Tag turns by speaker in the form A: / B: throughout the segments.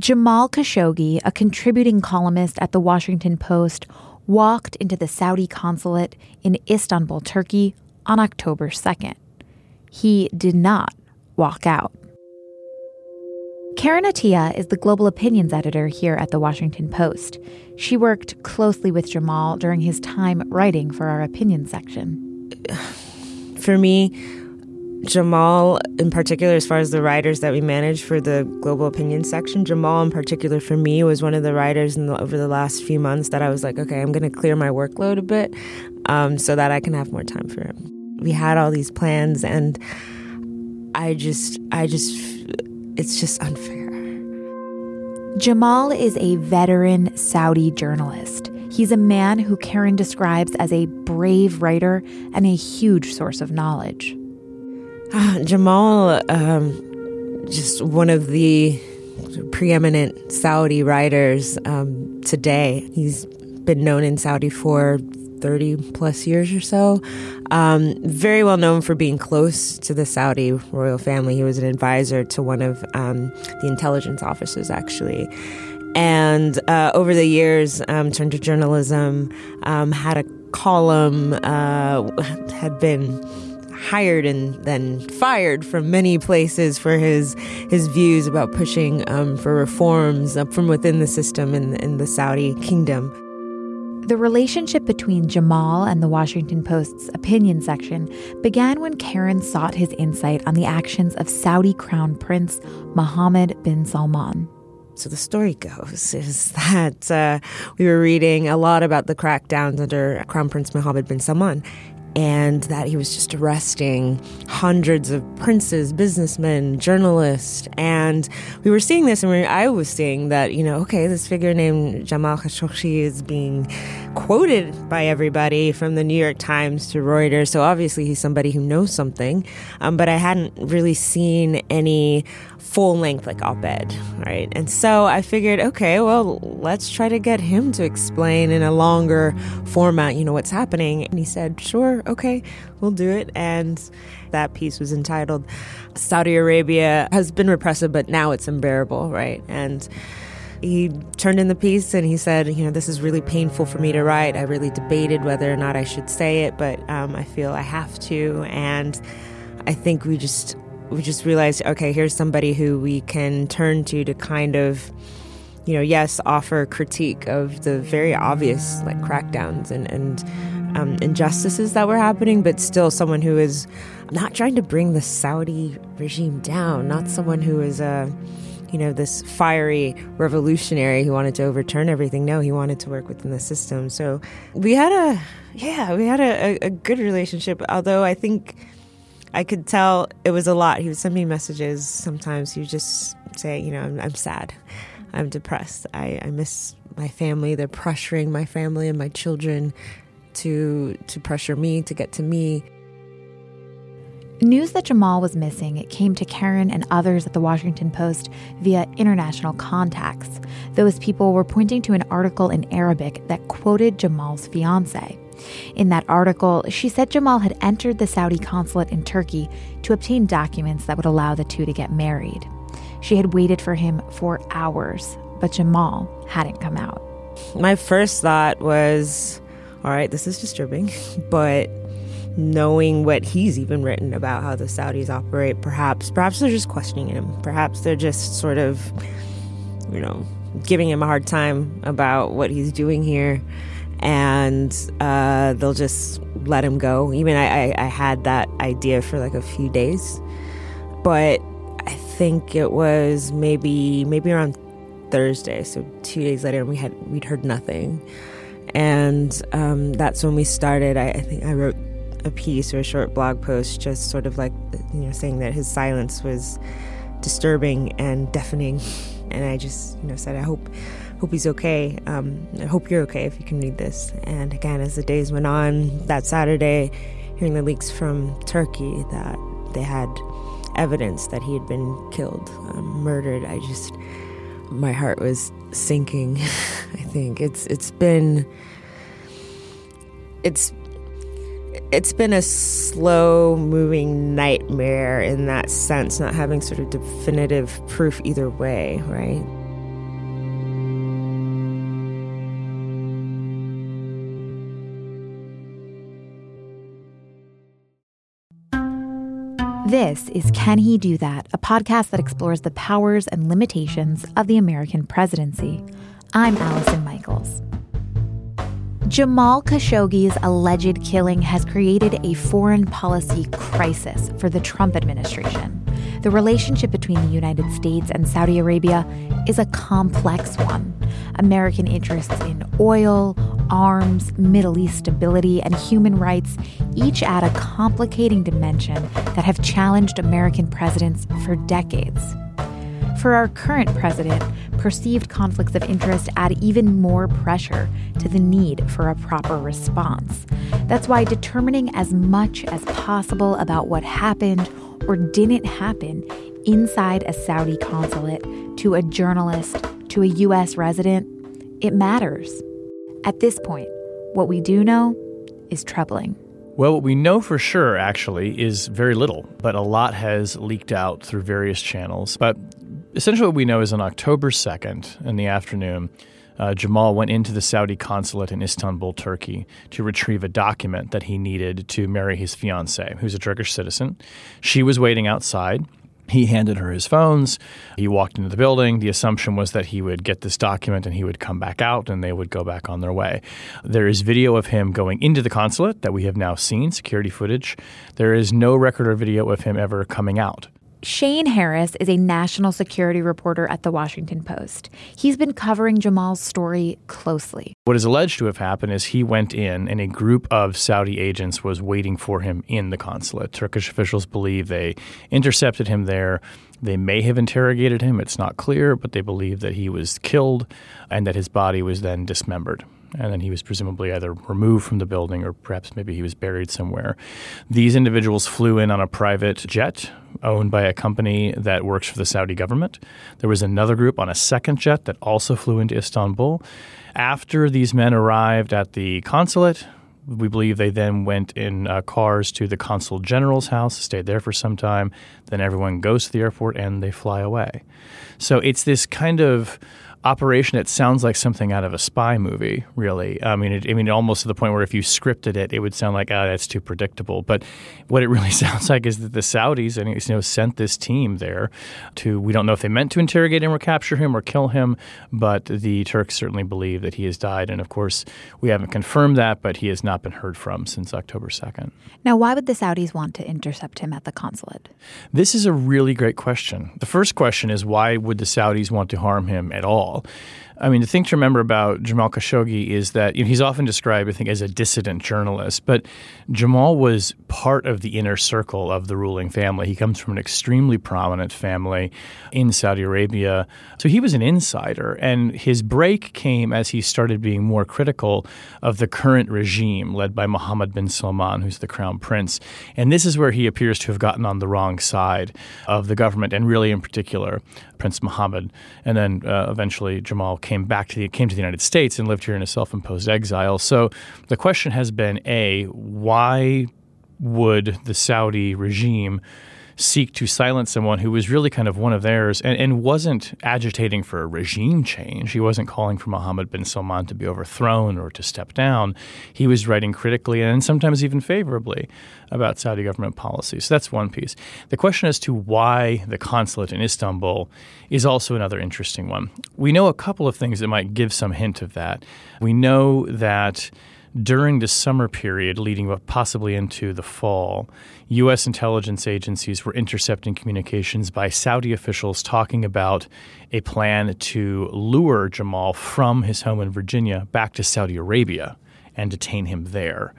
A: Jamal Khashoggi, a contributing columnist at the Washington Post, walked into the Saudi consulate in Istanbul, Turkey on October 2nd. He did not walk out. Karen Attiah is the global opinions editor here at the Washington Post. She worked closely with Jamal during his time writing for our opinion section.
B: For me, Jamal, in particular, as far as the writers that we manage for the global opinion section, Jamal, in particular, for me, was one of the writers the, over the last few months that I was like, okay, I'm going to clear my workload a bit um, so that I can have more time for him. We had all these plans, and I just, I just, it's just unfair.
A: Jamal is a veteran Saudi journalist. He's a man who Karen describes as a brave writer and a huge source of knowledge.
B: Uh, Jamal, um, just one of the preeminent Saudi writers um, today. He's been known in Saudi for 30 plus years or so. Um, very well known for being close to the Saudi royal family. He was an advisor to one of um, the intelligence officers, actually. And uh, over the years, um, turned to journalism, um, had a column, uh, had been hired and then fired from many places for his his views about pushing um, for reforms from within the system in, in the Saudi kingdom.
A: The relationship between Jamal and the Washington Post's opinion section began when Karen sought his insight on the actions of Saudi Crown Prince Mohammed bin Salman.
B: So the story goes is that uh, we were reading a lot about the crackdowns under Crown Prince Mohammed bin Salman and that he was just arresting hundreds of princes, businessmen, journalists. And we were seeing this, and we, I was seeing that, you know, okay, this figure named Jamal Khashoggi is being quoted by everybody from the New York Times to Reuters. So obviously he's somebody who knows something. Um, but I hadn't really seen any full length like op-ed right and so i figured okay well let's try to get him to explain in a longer format you know what's happening and he said sure okay we'll do it and that piece was entitled saudi arabia has been repressive but now it's unbearable right and he turned in the piece and he said, you know, this is really painful for me to write. I really debated whether or not I should say it, but um, I feel I have to. And I think we just we just realized, okay, here's somebody who we can turn to to kind of, you know, yes, offer critique of the very obvious like crackdowns and and um, injustices that were happening, but still someone who is not trying to bring the Saudi regime down, not someone who is a you know, this fiery revolutionary who wanted to overturn everything. No, he wanted to work within the system. So we had a, yeah, we had a, a, good relationship. Although I think I could tell it was a lot. He would send me messages. Sometimes he would just say, you know, I'm, I'm sad. I'm depressed. I, I miss my family. They're pressuring my family and my children to to pressure me to get to me.
A: News that Jamal was missing it came to Karen and others at the Washington Post via international contacts. Those people were pointing to an article in Arabic that quoted Jamal's fiance. In that article, she said Jamal had entered the Saudi consulate in Turkey to obtain documents that would allow the two to get married. She had waited for him for hours, but Jamal hadn't come out.
B: My first thought was, all right, this is disturbing, but knowing what he's even written about how the Saudis operate, perhaps perhaps they're just questioning him. Perhaps they're just sort of, you know, giving him a hard time about what he's doing here and uh, they'll just let him go. Even I, I, I had that idea for like a few days, but I think it was maybe maybe around Thursday, so two days later, and we had we'd heard nothing, and um, that's when we started. I, I think I wrote a piece or a short blog post, just sort of like you know saying that his silence was disturbing and deafening, and I just you know said I hope hope he's okay. Um, I hope you're okay if you can read this. And again, as the days went on, that Saturday, hearing the leaks from Turkey that they had evidence that he had been killed, um, murdered, I just my heart was sinking. I think it's it's been it's it's been a slow moving nightmare in that sense, not having sort of definitive proof either way, right?
A: This is Can He Do That, a podcast that explores the powers and limitations of the American presidency. I'm Allison Michaels. Jamal Khashoggi's alleged killing has created a foreign policy crisis for the Trump administration. The relationship between the United States and Saudi Arabia is a complex one. American interests in oil, arms, Middle East stability, and human rights each add a complicating dimension that have challenged American presidents for decades. For our current president, perceived conflicts of interest add even more pressure to the need for a proper response. That's why determining as much as possible about what happened or didn't happen inside a Saudi consulate to a journalist to a U.S. resident, it matters. At this point, what we do know is troubling.
C: Well, what we know for sure, actually, is very little, but a lot has leaked out through various channels. But essentially, what we know is on October 2nd in the afternoon, uh, Jamal went into the Saudi consulate in Istanbul, Turkey, to retrieve a document that he needed to marry his fiancee, who's a Turkish citizen. She was waiting outside. He handed her his phones. He walked into the building. The assumption was that he would get this document and he would come back out and they would go back on their way. There is video of him going into the consulate that we have now seen, security footage. There is no record or video of him ever coming out.
A: Shane Harris is a national security reporter at the Washington Post. He's been covering Jamal's story closely.
C: What is alleged to have happened is he went in and a group of Saudi agents was waiting for him in the consulate. Turkish officials believe they intercepted him there. They may have interrogated him, it's not clear, but they believe that he was killed and that his body was then dismembered and then he was presumably either removed from the building or perhaps maybe he was buried somewhere. These individuals flew in on a private jet owned by a company that works for the Saudi government. There was another group on a second jet that also flew into Istanbul. After these men arrived at the consulate, we believe they then went in uh, cars to the consul general's house, stayed there for some time. Then everyone goes to the airport and they fly away. So it's this kind of operation it sounds like something out of a spy movie really. I mean it, i mean almost to the point where if you scripted it it would sound like ah oh, that's too predictable. But what it really sounds like is that the saudis you know sent this team there to we don't know if they meant to interrogate him or capture him or kill him but the turks certainly believe that he has died. And of course we haven't confirmed that but he has not been heard from since october 2nd
A: now why would the saudis want to intercept him at the consulate?
C: This is a really great question. The first question is why would the saudis want to harm him at all all. I mean, the thing to remember about Jamal Khashoggi is that you know, he's often described, I think, as a dissident journalist, but Jamal was part of the inner circle of the ruling family. He comes from an extremely prominent family in Saudi Arabia. So he was an insider, and his break came as he started being more critical of the current regime led by Mohammed bin Salman, who's the crown prince. And this is where he appears to have gotten on the wrong side of the government, and really in particular, Prince Mohammed. And then uh, eventually Jamal came back to the came to the United States and lived here in a self-imposed exile. So the question has been a why would the Saudi regime seek to silence someone who was really kind of one of theirs and, and wasn't agitating for a regime change. He wasn't calling for Mohammed bin Salman to be overthrown or to step down. He was writing critically and sometimes even favorably about Saudi government policy. So that's one piece. The question as to why the consulate in Istanbul is also another interesting one. We know a couple of things that might give some hint of that. We know that during the summer period leading up possibly into the fall, U.S. intelligence agencies were intercepting communications by Saudi officials talking about a plan to lure Jamal from his home in Virginia back to Saudi Arabia and detain him there.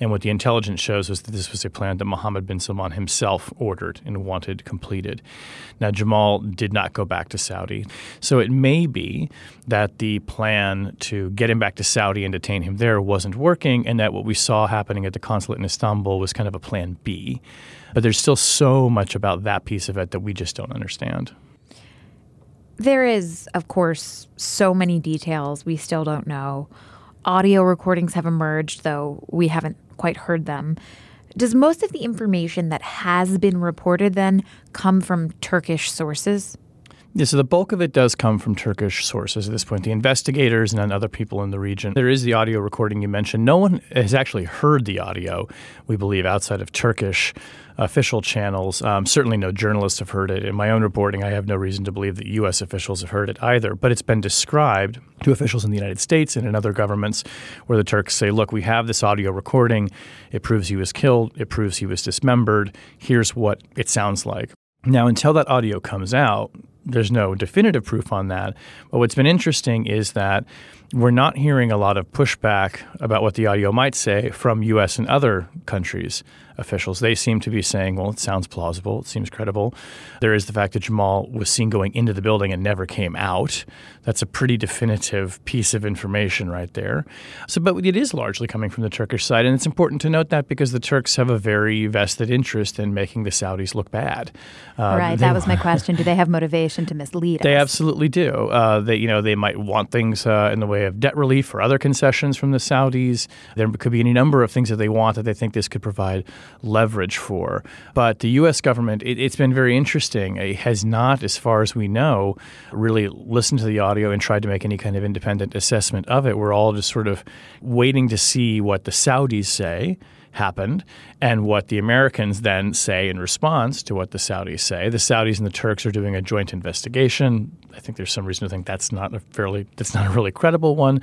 C: And what the intelligence shows was that this was a plan that Mohammed bin Salman himself ordered and wanted completed. Now, Jamal did not go back to Saudi. So it may be that the plan to get him back to Saudi and detain him there wasn't working, and that what we saw happening at the consulate in Istanbul was kind of a plan B. But there's still so much about that piece of it that we just don't understand.
A: There is, of course, so many details we still don't know. Audio recordings have emerged, though we haven't quite heard them. Does most of the information that has been reported then come from Turkish sources?
C: Yeah, so the bulk of it does come from Turkish sources at this point, the investigators and then other people in the region. There is the audio recording you mentioned. No one has actually heard the audio, we believe, outside of Turkish official channels. Um, certainly no journalists have heard it. In my own reporting, I have no reason to believe that U.S. officials have heard it either. But it's been described to officials in the United States and in other governments where the Turks say, look, we have this audio recording. It proves he was killed. It proves he was dismembered. Here's what it sounds like. Now, until that audio comes out, there's no definitive proof on that. But what's been interesting is that we're not hearing a lot of pushback about what the audio might say from U.S. and other countries' officials. They seem to be saying, well, it sounds plausible, it seems credible. There is the fact that Jamal was seen going into the building and never came out. That's a pretty definitive piece of information right there. So, but it is largely coming from the Turkish side, and it's important to note that because the Turks have a very vested interest in making the Saudis look bad.
A: Uh, right, that was my question. Do they have motivation to mislead
C: they
A: us?
C: absolutely do. Uh, they, you know, they might want things uh, in the way of debt relief or other concessions from the Saudis. There could be any number of things that they want that they think this could provide leverage for. But the U.S. government, it, has been very interesting. It has not, as far as we know, really listened to the audio and tried to make any kind of independent assessment of it. We're all just sort of waiting to see what the Saudis say happened and what the Americans then say in response to what the Saudis say. The Saudis and the Turks are doing a joint investigation. I think there's some reason to think that's not a fairly that's not a really credible one,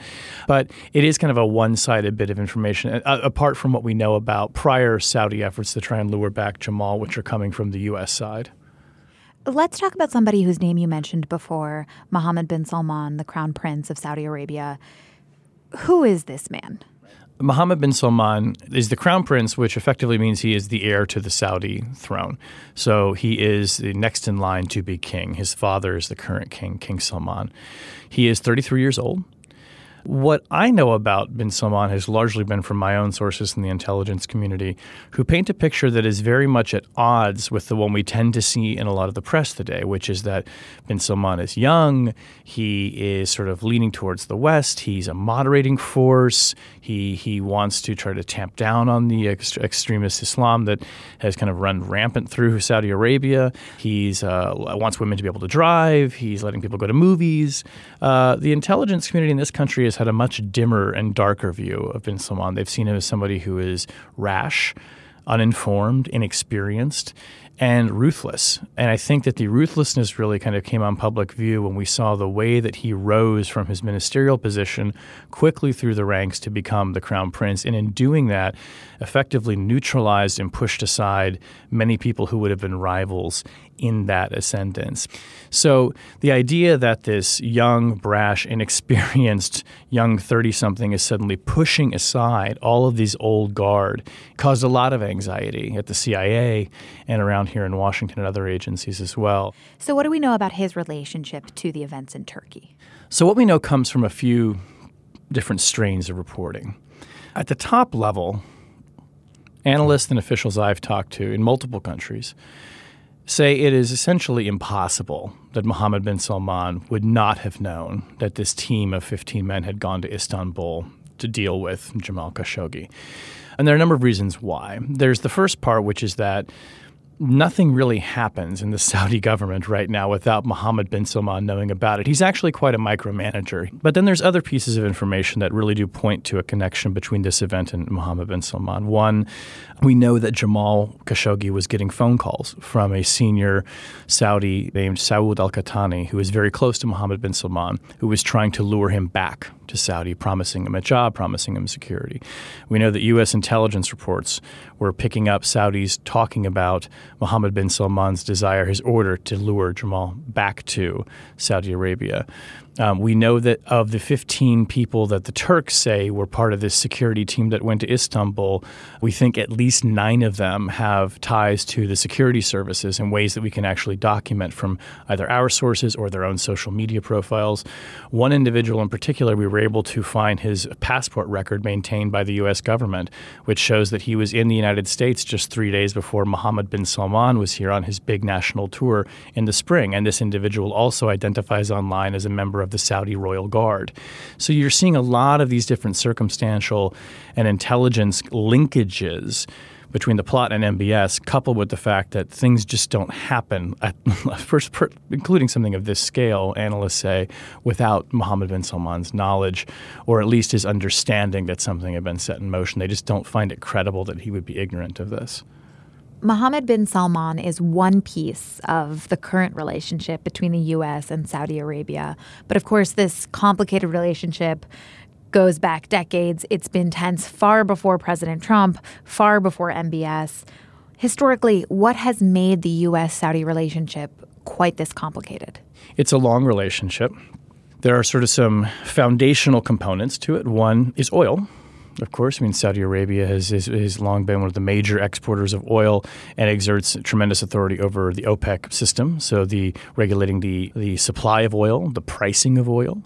C: but it is kind of a one-sided bit of information uh, apart from what we know about prior Saudi efforts to try and lure back Jamal, which are coming from the U.S. side.
A: Let's talk about somebody whose name you mentioned before, Mohammed bin Salman, the crown prince of Saudi Arabia. Who is this man?
C: Mohammed bin Salman is the crown prince, which effectively means he is the heir to the Saudi throne. So he is the next in line to be king. His father is the current king, King Salman. He is 33 years old. What I know about bin Salman has largely been from my own sources in the intelligence community, who paint a picture that is very much at odds with the one we tend to see in a lot of the press today, which is that bin Salman is young, he is sort of leaning towards the West, he's a moderating force, he, he wants to try to tamp down on the ex- extremist Islam that has kind of run rampant through Saudi Arabia. He's uh, wants women to be able to drive, he's letting people go to movies. Uh, the intelligence community in this country has had a much dimmer and darker view of bin Salman. They've seen him as somebody who is rash, uninformed, inexperienced, and ruthless. And I think that the ruthlessness really kind of came on public view when we saw the way that he rose from his ministerial position quickly through the ranks to become the crown prince. And in doing that, effectively neutralized and pushed aside many people who would have been rivals in that ascendance. So the idea that this young, brash, inexperienced young 30 something is suddenly pushing aside all of these old guard caused a lot of anxiety at the CIA and around here in Washington and other agencies as well.
A: So, what do we know about his relationship to the events in Turkey?
C: So, what we know comes from a few different strains of reporting. At the top level, analysts and officials I've talked to in multiple countries say it is essentially impossible that Mohammed bin Salman would not have known that this team of 15 men had gone to Istanbul to deal with Jamal Khashoggi. And there are a number of reasons why. There's the first part, which is that nothing really happens in the Saudi government right now without Mohammed bin Salman knowing about it. He's actually quite a micromanager. But then there's other pieces of information that really do point to a connection between this event and Mohammed bin Salman. One, we know that Jamal Khashoggi was getting phone calls from a senior Saudi named Saud Al Qahtani, who is very close to Mohammed bin Salman, who was trying to lure him back to Saudi, promising him a job, promising him security. We know that U.S. intelligence reports were picking up Saudis talking about Mohammed bin Salman's desire, his order to lure Jamal back to Saudi Arabia. Um, we know that of the 15 people that the Turks say were part of this security team that went to Istanbul, we think at least nine of them have ties to the security services in ways that we can actually document from either our sources or their own social media profiles. One individual in particular, we were able to find his passport record maintained by the U.S. government, which shows that he was in the United States just three days before Mohammed bin Salman was here on his big national tour in the spring. And this individual also identifies online as a member of the Saudi royal guard. So you're seeing a lot of these different circumstantial and intelligence linkages between the plot and MBS, coupled with the fact that things just don't happen, at first, including something of this scale, analysts say, without Mohammed bin Salman's knowledge or at least his understanding that something had been set in motion. They just don't find it credible that he would be ignorant of this.
A: Mohammed bin Salman is one piece of the current relationship between the U.S. and Saudi Arabia. But of course, this complicated relationship goes back decades. It's been tense far before President Trump, far before MBS. Historically, what has made the U.S. Saudi relationship quite this complicated?
C: It's a long relationship. There are sort of some foundational components to it. One is oil of course. I mean, Saudi Arabia has, has, has, long been one of the major exporters of oil and exerts tremendous authority over the OPEC system, so the regulating the, the supply of oil, the pricing of oil.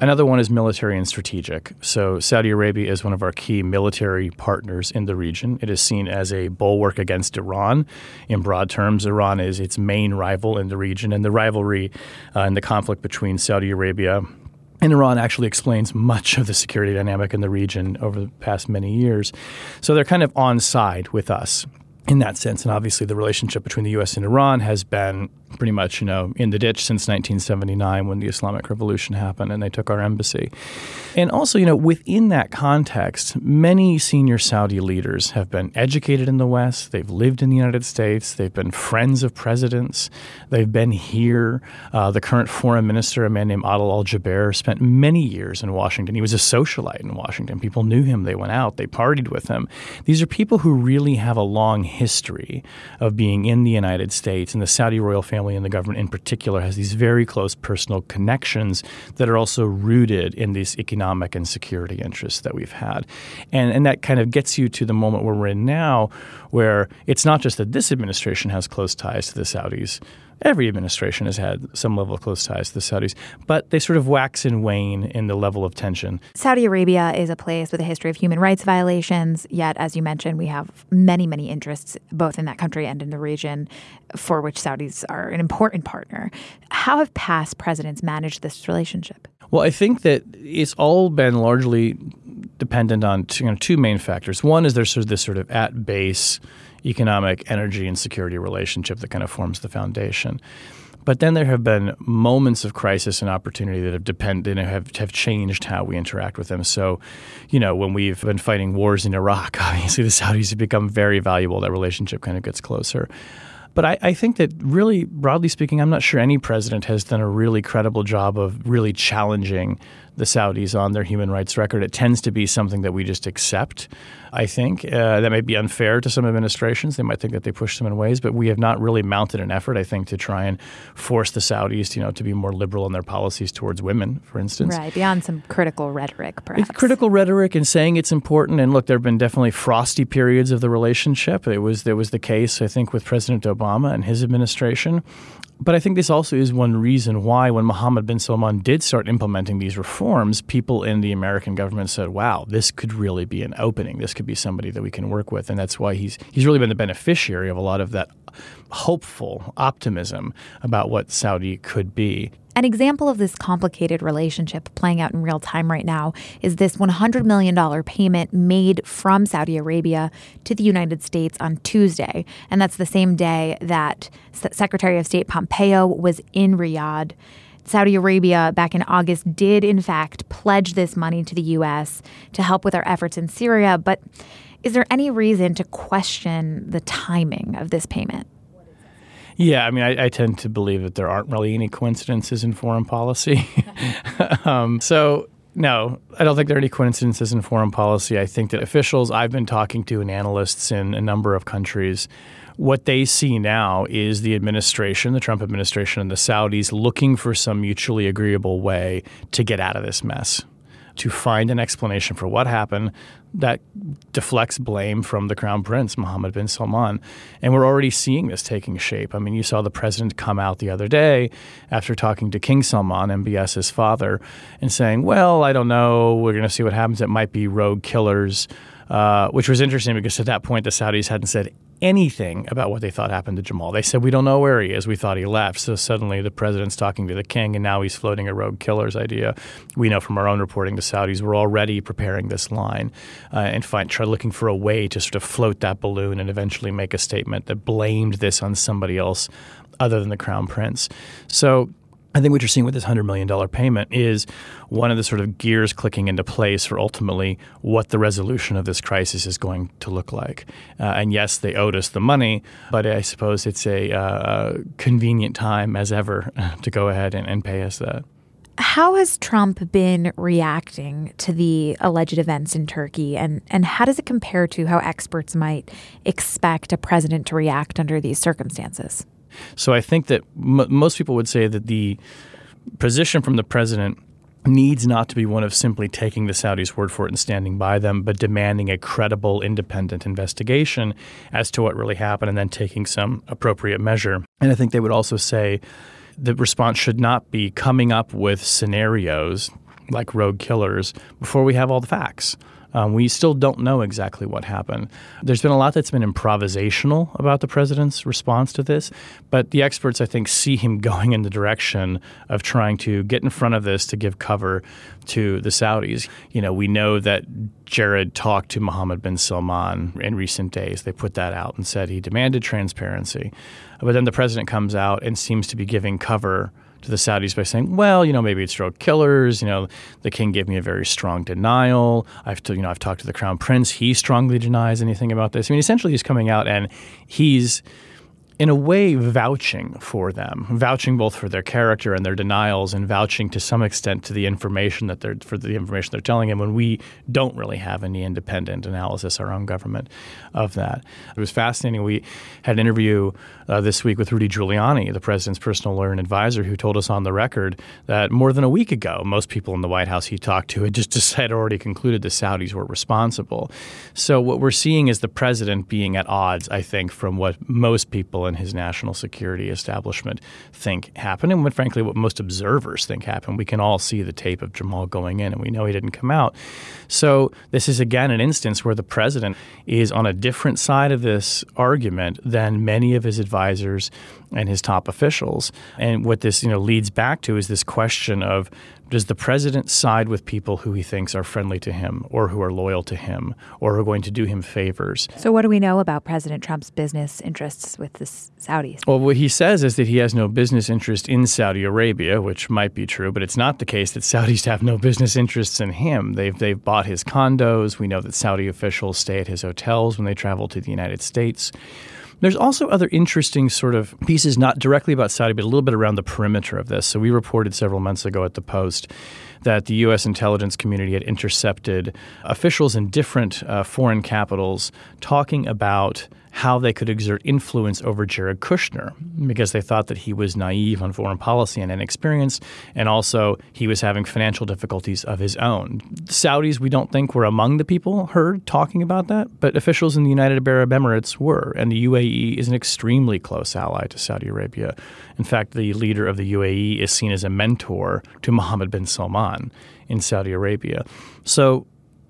C: Another one is military and strategic. So Saudi Arabia is one of our key military partners in the region. It is seen as a bulwark against Iran. In broad terms, Iran is its main rival in the region, and the rivalry uh, and the conflict between Saudi Arabia and Iran actually explains much of the security dynamic in the region over the past many years. So they're kind of on side with us in that sense. And obviously, the relationship between the U.S. and Iran has been pretty much, you know, in the ditch since 1979 when the Islamic Revolution happened and they took our embassy. And also, you know, within that context, many senior Saudi leaders have been educated in the West. They've lived in the United States. They've been friends of presidents. They've been here. Uh, the current foreign minister, a man named Adel Al Jubeir, spent many years in Washington. He was a socialite in Washington. People knew him. They went out. They partied with him. These are people who really have a long history of being in the United States, and the Saudi royal family and the government in particular has these very close personal connections that are also rooted in these economic and security interests that we've had. And, and that kind of gets you to the moment where we're in now, where it's not just that this administration has close ties to the Saudis every administration has had some level of close ties to the Saudis, but they sort of wax and wane in the level of tension.
A: Saudi Arabia is a place with a history of human rights violations, yet, as you mentioned, we have many, many interests both in that country and in the region for which Saudis are an important partner. How have past presidents managed this relationship?
C: Well, I think that it's all been largely dependent on two, you know, two main factors. One is there's sort of this sort of at base economic, energy, and security relationship that kind of forms the foundation. But then there have been moments of crisis and opportunity that have depended and have, have changed how we interact with them. So, you know, when we've been fighting wars in Iraq, obviously the Saudis have become very valuable. That relationship kind of gets closer. But I, I, think that really, broadly speaking, I'm not sure any president has done a really credible job of really challenging the Saudis on their human rights record. It tends to be something that we just accept. I think uh, that may be unfair to some administrations. They might think that they push them in ways, but we have not really mounted an effort, I think, to try and force the Saudis, you know, to be more liberal in their policies towards women, for instance.
A: Right, beyond some critical rhetoric, perhaps.
C: Critical rhetoric and saying it's important. And look, there have been definitely frosty periods of the relationship. It was there was the case, I think, with President Obama and his administration. But I think this also is one reason why, when Mohammed bin Salman did start implementing these reforms, people in the American government said, "Wow, this could really be an opening. This could be somebody that we can work with." And that's why he's he's really been the beneficiary of a lot of that hopeful optimism about what Saudi could be.
A: An example of this complicated relationship playing out in real time right now is this $100 million payment made from Saudi Arabia to the United States on Tuesday. And that's the same day that Secretary of State Pompeo was in Riyadh. Saudi Arabia, back in August, did in fact pledge this money to the U.S. to help with our efforts in Syria. But is there any reason to question the timing of this payment?
C: Yeah, I mean, I, I, tend to believe that there aren't really any coincidences in foreign policy. um, so, no, I don't think there are any coincidences in foreign policy. I think that officials I've been talking to and analysts in a number of countries, what they see now is the administration, the Trump administration, and the Saudis looking for some mutually agreeable way to get out of this mess to find an explanation for what happened that deflects blame from the crown prince, Mohammed bin Salman. And we're already seeing this taking shape. I mean, you saw the president come out the other day after talking to King Salman, MBS's father, and saying, Well, I don't know. We're going to see what happens. It might be rogue killers. Uh, which was interesting because at that point the Saudis hadn't said anything about what they thought happened to Jamal. They said, We don't know where he is. We thought he left. So suddenly the president's talking to the king, and now he's floating a rogue killer's idea. We know from our own reporting the Saudis were already preparing this line uh, and find, try looking for a way to sort of float that balloon and eventually make a statement that blamed this on somebody else other than the crown prince. So I think what you're seeing with this $100 million payment is one of the sort of gears clicking into place for ultimately what the resolution of this crisis is going to look like. Uh, and yes, they owed us the money, but I suppose it's a uh, convenient time as ever to go ahead and, and pay us that.
A: How has Trump been reacting to the alleged events in Turkey, and, and how does it compare to how experts might expect a president to react under these circumstances?
C: So I think that m- most people would say that the position from the president needs not to be one of simply taking the Saudis' word for it and standing by them, but demanding a credible, independent investigation as to what really happened and then taking some appropriate measure. And I think they would also say the response should not be coming up with scenarios like rogue killers before we have all the facts. Um, we still don't know exactly what happened. There's been a lot that's been improvisational about the president's response to this, but the experts, I think, see him going in the direction of trying to get in front of this to give cover to the Saudis. You know, we know that Jared talked to Mohammed bin Salman in recent days. They put that out and said he demanded transparency. But then the president comes out and seems to be giving cover to the Saudis by saying, well, you know, maybe it's drug killers. You know, the king gave me a very strong denial. I've, to, you know, I've talked to the crown prince. He strongly denies anything about this. I mean, essentially, he's coming out and he's in a way vouching for them, vouching both for their character and their denials, and vouching to some extent to the information that they're for the information they're telling him when we don't really have any independent analysis, our own government, of that. It was fascinating. We had an interview uh, this week with Rudy Giuliani, the president's personal lawyer and advisor, who told us on the record that more than a week ago, most people in the White House he talked to had just had already concluded the Saudis were responsible. So what we're seeing is the president being at odds, I think, from what most people and his national security establishment think happened, and what, frankly, what most observers think happened. We can all see the tape of Jamal going in, and we know he didn't come out. So this is again an instance where the president is on a different side of this argument than many of his advisors and his top officials. And what this you know leads back to is this question of does the president side with people who he thinks are friendly to him or who are loyal to him or who are going to do him favors?
A: So, what do we know about President Trump's business interests with the Saudis?
C: Well, what he says is that he has no business interest in Saudi Arabia, which might be true, but it's not the case that Saudis have no business interests in him. They've, they've bought his condos. We know that Saudi officials stay at his hotels when they travel to the United States. There's also other interesting sort of pieces, not directly about Saudi, but a little bit around the perimeter of this. So we reported several months ago at the Post that the U.S. intelligence community had intercepted officials in different uh, foreign capitals talking about how they could exert influence over Jared Kushner because they thought that he was naive on foreign policy and inexperienced, and also he was having financial difficulties of his own. Saudis, we don't think, were among the people heard talking about that, but officials in the United Arab Emirates were, and the UAE is an extremely close ally to Saudi Arabia. In fact, the leader of the UAE is seen as a mentor to Mohammed bin Salman in Saudi Arabia. So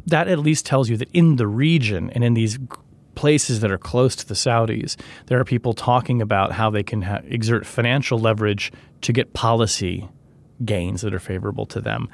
C: that at least tells you that in the region and in these places that are close to the Saudis, there are people talking about how they can ha- exert financial leverage to get policy gains that are favorable to them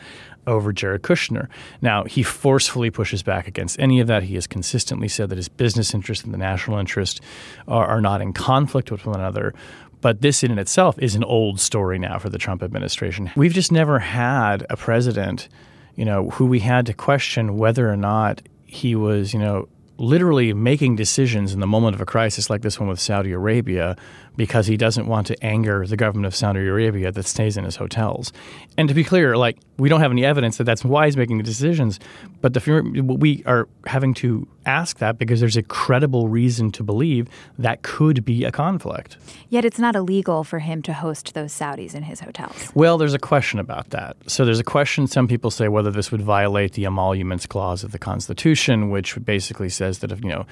C: over Jared Kushner. Now, he forcefully pushes back against any of that. He has consistently said that his business interest and the national interest are, are not in conflict with one another. But this in and itself is an old story now for the Trump administration. We've just never had a president, you know, who we had to question whether or not he was, you know, literally making decisions in the moment of a crisis like this one with Saudi Arabia because he doesn't want to anger the government of Saudi Arabia that stays in his hotels. And to be clear, like we don't have any evidence that that's why he's making the decisions, but the we are having to ask that because there's a credible reason to believe that could be a conflict.
A: Yet it's not illegal for him to host those Saudis in his hotels.
C: Well, there's a question about that. So there's a question some people say whether this would violate the emoluments clause of the Constitution, which basically says that if, you know,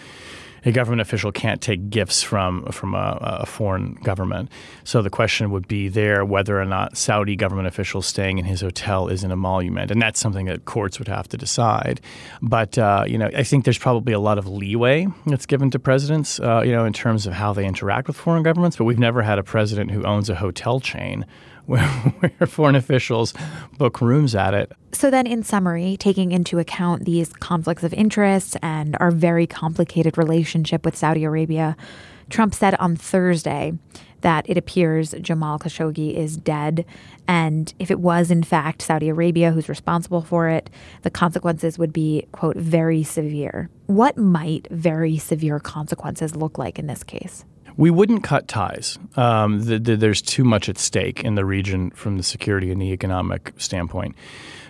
C: a government official can't take gifts from from a, a, foreign government. So the question would be there whether or not Saudi government officials staying in his hotel is an emolument, and that's something that courts would have to decide. But uh, you know, I think there's probably a lot of leeway that's given to presidents, uh, you know, in terms of how they interact with foreign governments. But we've never had a president who owns a hotel chain where, where foreign officials book rooms at it.
A: So, then in summary, taking into account these conflicts of interest and our very complicated relationship with Saudi Arabia, Trump said on Thursday that it appears Jamal Khashoggi is dead. And if it was, in fact, Saudi Arabia who's responsible for it, the consequences would be, quote, very severe. What might very severe consequences look like in this case?
C: We wouldn't cut ties. Um, the, the, there's too much at stake in the region from the security and the economic standpoint.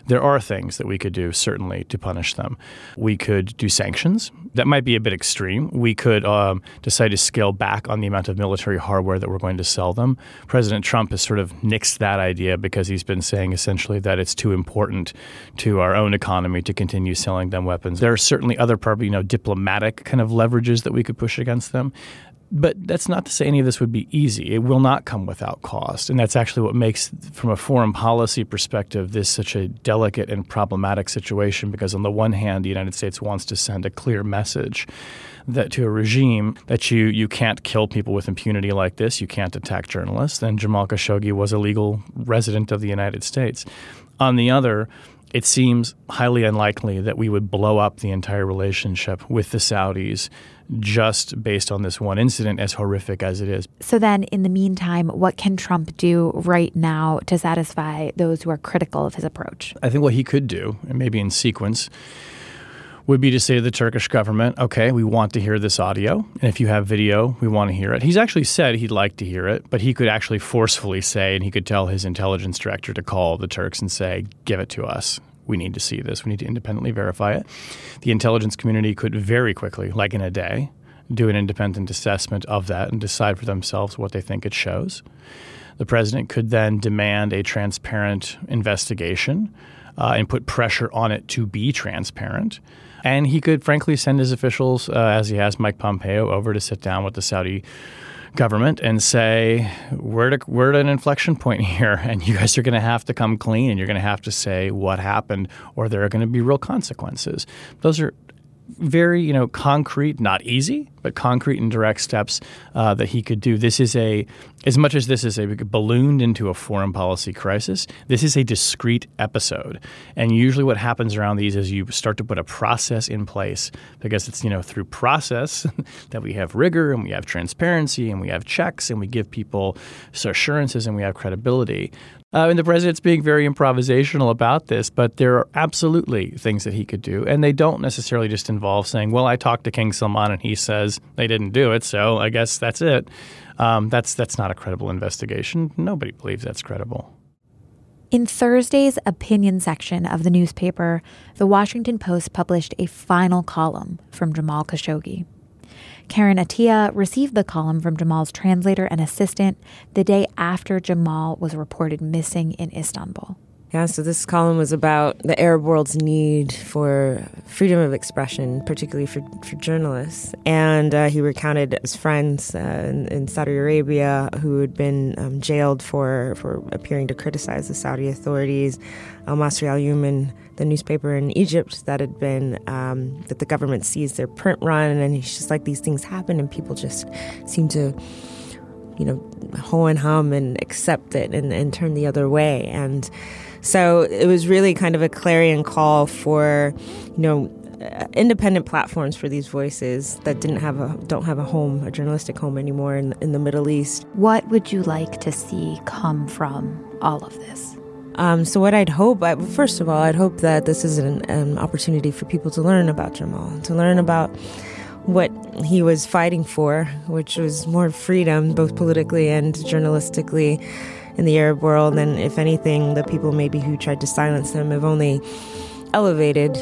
C: There are things that we could do, certainly, to punish them. We could do sanctions. That might be a bit extreme. We could um, decide to scale back on the amount of military hardware that we're going to sell them. President Trump has sort of nixed that idea because he's been saying essentially that it's too important to our own economy to continue selling them weapons. There are certainly other, you know, diplomatic kind of leverages that we could push against them. But that's not to say any of this would be easy. It will not come without cost. And that's actually what makes, from a foreign policy perspective, this such a delicate and problematic situation because, on the one hand, the United States wants to send a clear message that to a regime that you, you can't kill people with impunity like this, you can't attack journalists. And Jamal Khashoggi was a legal resident of the United States. On the other, it seems highly unlikely that we would blow up the entire relationship with the Saudis just based on this one incident, as horrific as it is.
A: So, then in the meantime, what can Trump do right now to satisfy those who are critical of his approach?
C: I think what he could do, and maybe in sequence, would be to say to the Turkish government, okay, we want to hear this audio. And if you have video, we want to hear it. He's actually said he'd like to hear it, but he could actually forcefully say, and he could tell his intelligence director to call the Turks and say, give it to us. We need to see this. We need to independently verify it. The intelligence community could very quickly, like in a day, do an independent assessment of that and decide for themselves what they think it shows. The president could then demand a transparent investigation uh, and put pressure on it to be transparent. And he could, frankly, send his officials, uh, as he has Mike Pompeo, over to sit down with the Saudi government and say we're at, we're at an inflection point here, and you guys are going to have to come clean, and you're going to have to say what happened, or there are going to be real consequences. Those are very you know concrete, not easy, but concrete and direct steps uh, that he could do. This is a as much as this is a ballooned into a foreign policy crisis. This is a discrete episode, and usually what happens around these is you start to put a process in place because it's you know through process that we have rigor and we have transparency and we have checks and we give people assurances and we have credibility. Uh, and the president's being very improvisational about this, but there are absolutely things that he could do. And they don't necessarily just involve saying, well, I talked to King Salman and he says they didn't do it, so I guess that's it. Um, that's, that's not a credible investigation. Nobody believes that's credible.
A: In Thursday's opinion section of the newspaper, the Washington Post published a final column from Jamal Khashoggi. Karen Attiah received the column from Jamal's translator and assistant the day after Jamal was reported missing in Istanbul.
B: Yeah, so this column was about the Arab world's need for freedom of expression, particularly for, for journalists. And uh, he recounted his friends uh, in, in, Saudi Arabia who had been um, jailed for, for appearing to criticize the Saudi authorities. Al Masri Al Yuman, the newspaper in Egypt that had been, um, that the government seized their print run. And he's just like, these things happen and people just seem to you know, ho and hum and accept it and, and turn the other way. And so it was really kind of a clarion call for, you know, independent platforms for these voices that didn't have a don't have a home, a journalistic home anymore in in the Middle East.
A: What would you like to see come from all of this?
B: Um, so what I'd hope, I, first of all, I'd hope that this is an, an opportunity for people to learn about Jamal, to learn about what he was fighting for, which was more freedom, both politically and journalistically in the Arab world. And if anything, the people maybe who tried to silence him have only elevated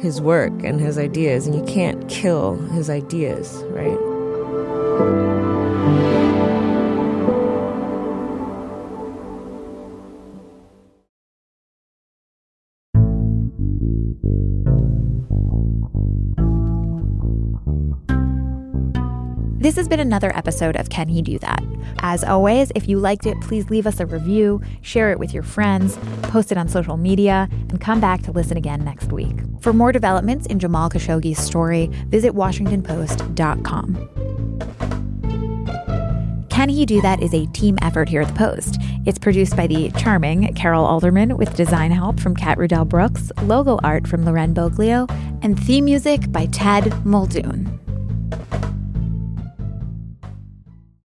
B: his work and his ideas. And you can't kill his ideas, right?
A: This has been another episode of Can He Do That? As always, if you liked it, please leave us a review, share it with your friends, post it on social media, and come back to listen again next week. For more developments in Jamal Khashoggi's story, visit WashingtonPost.com. Can He Do That is a team effort here at the Post. It's produced by the charming Carol Alderman with design help from Kat Rudell Brooks, logo art from Loren Boglio, and theme music by Ted Muldoon.